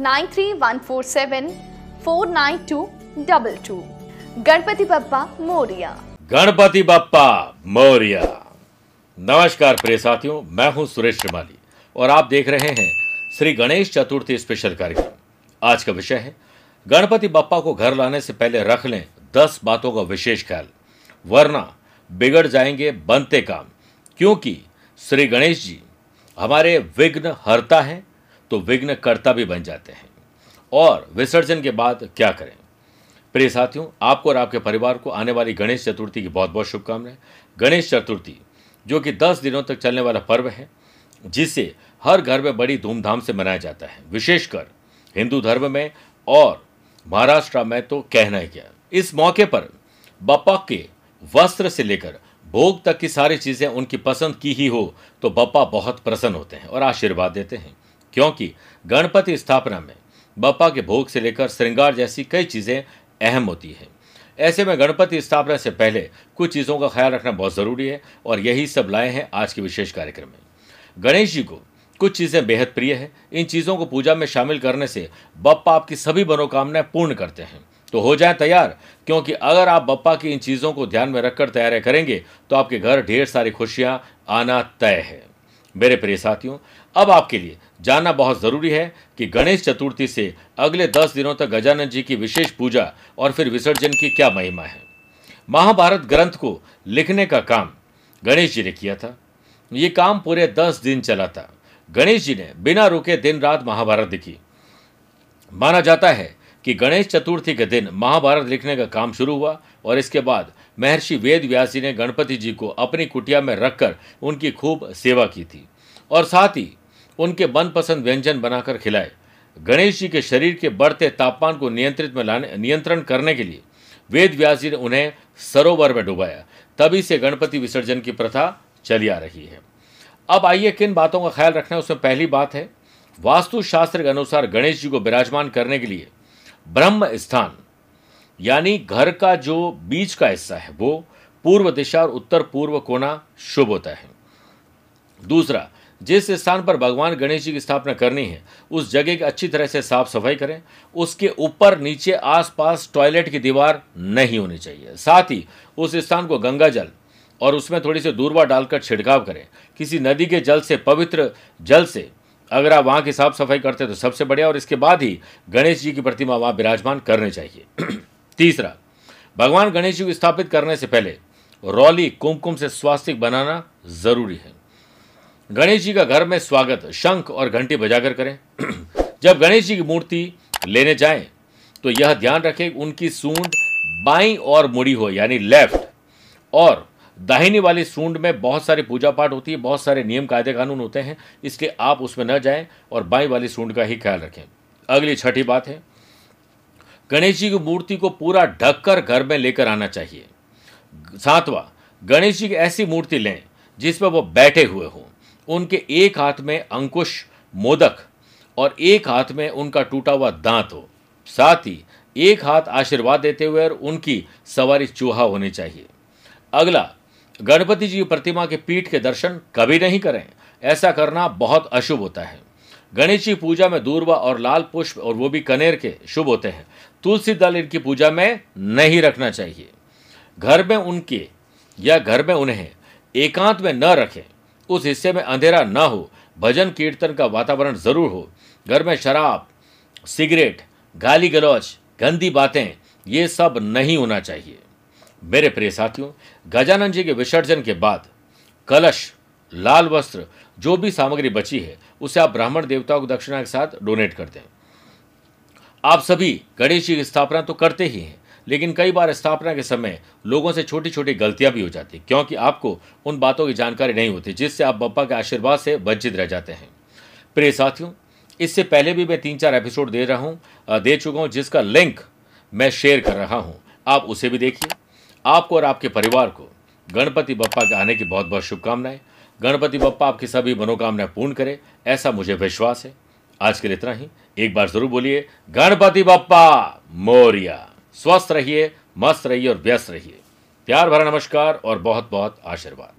nine three one four seven four nine two double two Ganpati Bappa Morya. Ganpati Bappa Morya. नमस्कार प्रिय साथियों, मैं हूँ सुरेश श्रीमाली और आप देख रहे हैं श्री गणेश चतुर्थी स्पेशल कार्यक्रम। आज का विषय है, गणपति बप्पा को घर लाने से पहले रख लें दस बातों का विशेष ख्याल, वरना बिगड़ जाएँगे बनते काम, क्योंकि श्री गणेश जी हमारे विघ्न हरता है तो विघ्न कर्ता भी बन जाते हैं। और विसर्जन के बाद क्या करें? प्रिय साथियों, आपको और आपके परिवार को आने वाली गणेश चतुर्थी की बहुत बहुत शुभकामनाएँ। गणेश चतुर्थी, जो कि दस दिनों तक चलने वाला पर्व है, जिसे हर घर में बड़ी धूमधाम से मनाया जाता है। विशेषकर हिंदू धर्म में और महाराष्ट्र में तो कहना ही क्या। इस मौके पर बप्पा के वस्त्र से लेकर भोग तक की सारी चीज़ें उनकी पसंद की ही हो तो बप्पा बहुत प्रसन्न होते हैं और आशीर्वाद देते हैं। क्योंकि गणपति स्थापना में बप्पा के भोग से लेकर श्रृंगार जैसी कई चीज़ें अहम होती हैं। ऐसे में गणपति स्थापना से पहले कुछ चीज़ों का ख्याल रखना बहुत ज़रूरी है और यही सब लाए हैं आज के विशेष कार्यक्रम में। गणेश जी को कुछ चीज़ें बेहद प्रिय है। इन चीज़ों को पूजा में शामिल करने से बप्पा आपकी सभी मनोकामनाएँ पूर्ण करते हैं। तो हो जाए तैयार, क्योंकि अगर आप बप्पा की इन चीज़ों को ध्यान में रखकर तैयारी करेंगे तो आपके घर ढेर सारी खुशियाँ आना तय है। मेरे प्रिय साथियों, अब आपके लिए जानना बहुत ज़रूरी है कि गणेश चतुर्थी से अगले दस दिनों तक गजानन जी की विशेष पूजा और फिर विसर्जन की क्या महिमा है। महाभारत ग्रंथ को लिखने का काम गणेश जी ने किया था। ये काम पूरे दस दिन चला था। गणेश जी ने बिना रुके दिन रात महाभारत लिखी माना जाता है कि गणेश चतुर्थी के दिन महाभारत लिखने का काम शुरू हुआ और इसके बाद महर्षि वेद व्यास जी ने गणपति जी को अपनी कुटिया में रखकर उनकी खूब सेवा की थी और साथ ही उनके मनपसंद व्यंजन बनाकर खिलाए। गणेश जी के शरीर के बढ़ते तापमान को नियंत्रित में लाने, नियंत्रण करने के लिए वेद व्यास जी ने उन्हें सरोवर में डुबाया। तभी से गणपति विसर्जन की प्रथा चली आ रही है। अब आइए किन बातों का ख्याल रखना है, उसमें पहली बात है, वास्तुशास्त्र के अनुसार गणेश जी को विराजमान करने के लिए ब्रह्म स्थान यानी घर का जो बीच का हिस्सा है, वो पूर्व दिशा और उत्तर पूर्व कोना शुभ होता है। दूसरा, जिस स्थान पर भगवान गणेश जी की स्थापना करनी है, उस जगह की अच्छी तरह से साफ़ सफ़ाई करें। उसके ऊपर नीचे आसपास टॉयलेट की दीवार नहीं होनी चाहिए। साथ ही उस स्थान को गंगा जल और उसमें थोड़ी सी दूरबा डालकर छिड़काव करें। किसी नदी के जल से, पवित्र जल से अगर आप वहाँ की साफ़ सफ़ाई करते हैं तो सबसे बढ़िया, और इसके बाद ही गणेश जी की प्रतिमा वहाँ विराजमान करनी चाहिए। तीसरा, भगवान गणेश जी को स्थापित करने से पहले रौली कुमकुम से स्वास्तिक बनाना ज़रूरी है। गणेश जी का घर में स्वागत, शंख और घंटी बजाकर करें। जब गणेश जी की मूर्ति लेने जाएँ तो यह ध्यान रखें उनकी सूंड बाई और मुड़ी हो, यानी लेफ़्ट, और दाहिनी वाली सूंड में बहुत सारी पूजा पाठ होती है, बहुत सारे नियम कायदे कानून होते हैं इसलिए आप उसमें न जाएँ और बाई वाली सूंड का ही ख्याल रखें। अगली छठी बात है, गणेश जी की मूर्ति को पूरा ढककर घर में लेकर आना चाहिए। सातवां, गणेश जी की ऐसी मूर्ति लें जिसमें वो बैठे हुए हों। उनके एक हाथ में अंकुश, मोदक और एक हाथ में उनका टूटा हुआ दांत हो। साथ ही एक हाथ आशीर्वाद देते हुए और उनकी सवारी चूहा होनी चाहिए। अगला गणपति जी प्रतिमा के पीठ के दर्शन कभी नहीं करें। ऐसा करना बहुत अशुभ होता है। गणेश जी पूजा में दूरवा और लाल पुष्प और वो भी कनेर के शुभ होते हैं। तुलसी दल इनकी पूजा में नहीं रखना चाहिए। घर में उनके या घर में उन्हें एकांत में न रखें। उस हिस्से में अंधेरा न हो। भजन कीर्तन का वातावरण ज़रूर हो। घर में शराब, सिगरेट, गाली गलौज, गंदी बातें, ये सब नहीं होना चाहिए। मेरे प्रिय साथियों, गजानन जी के विसर्जन के बाद कलश, लाल वस्त्र, जो भी सामग्री बची है, उसे आप ब्राह्मण देवताओं को दक्षिणा के साथ डोनेट कर दें आप सभी गणेश जी की स्थापना तो करते ही हैं, लेकिन कई बार स्थापना के समय लोगों से छोटी छोटी गलतियाँ भी हो जाती क्योंकि आपको उन बातों की जानकारी नहीं होती, जिससे आप बप्पा के आशीर्वाद से वंचित रह जाते हैं। प्रिय साथियों, इससे पहले भी मैं तीन चार एपिसोड दे रहा हूँ दे चुका हूँ, जिसका लिंक मैं शेयर कर रहा हूँ। आप उसे भी देखिए। आपको और आपके परिवार को गणपति बप्पा के आने की बहुत बहुत शुभकामनाएँ। गणपति बप्पा आपकी सभी मनोकामनाएँ पूर्ण करे, ऐसा मुझे विश्वास है। आज के लिए इतना ही। एक बार ज़रूर बोलिए, गणपति बप्पा, मोरिया। स्वस्थ रहिए, मस्त रहिए और व्यस्त रहिए। प्यार भरा नमस्कार और बहुत बहुत आशीर्वाद।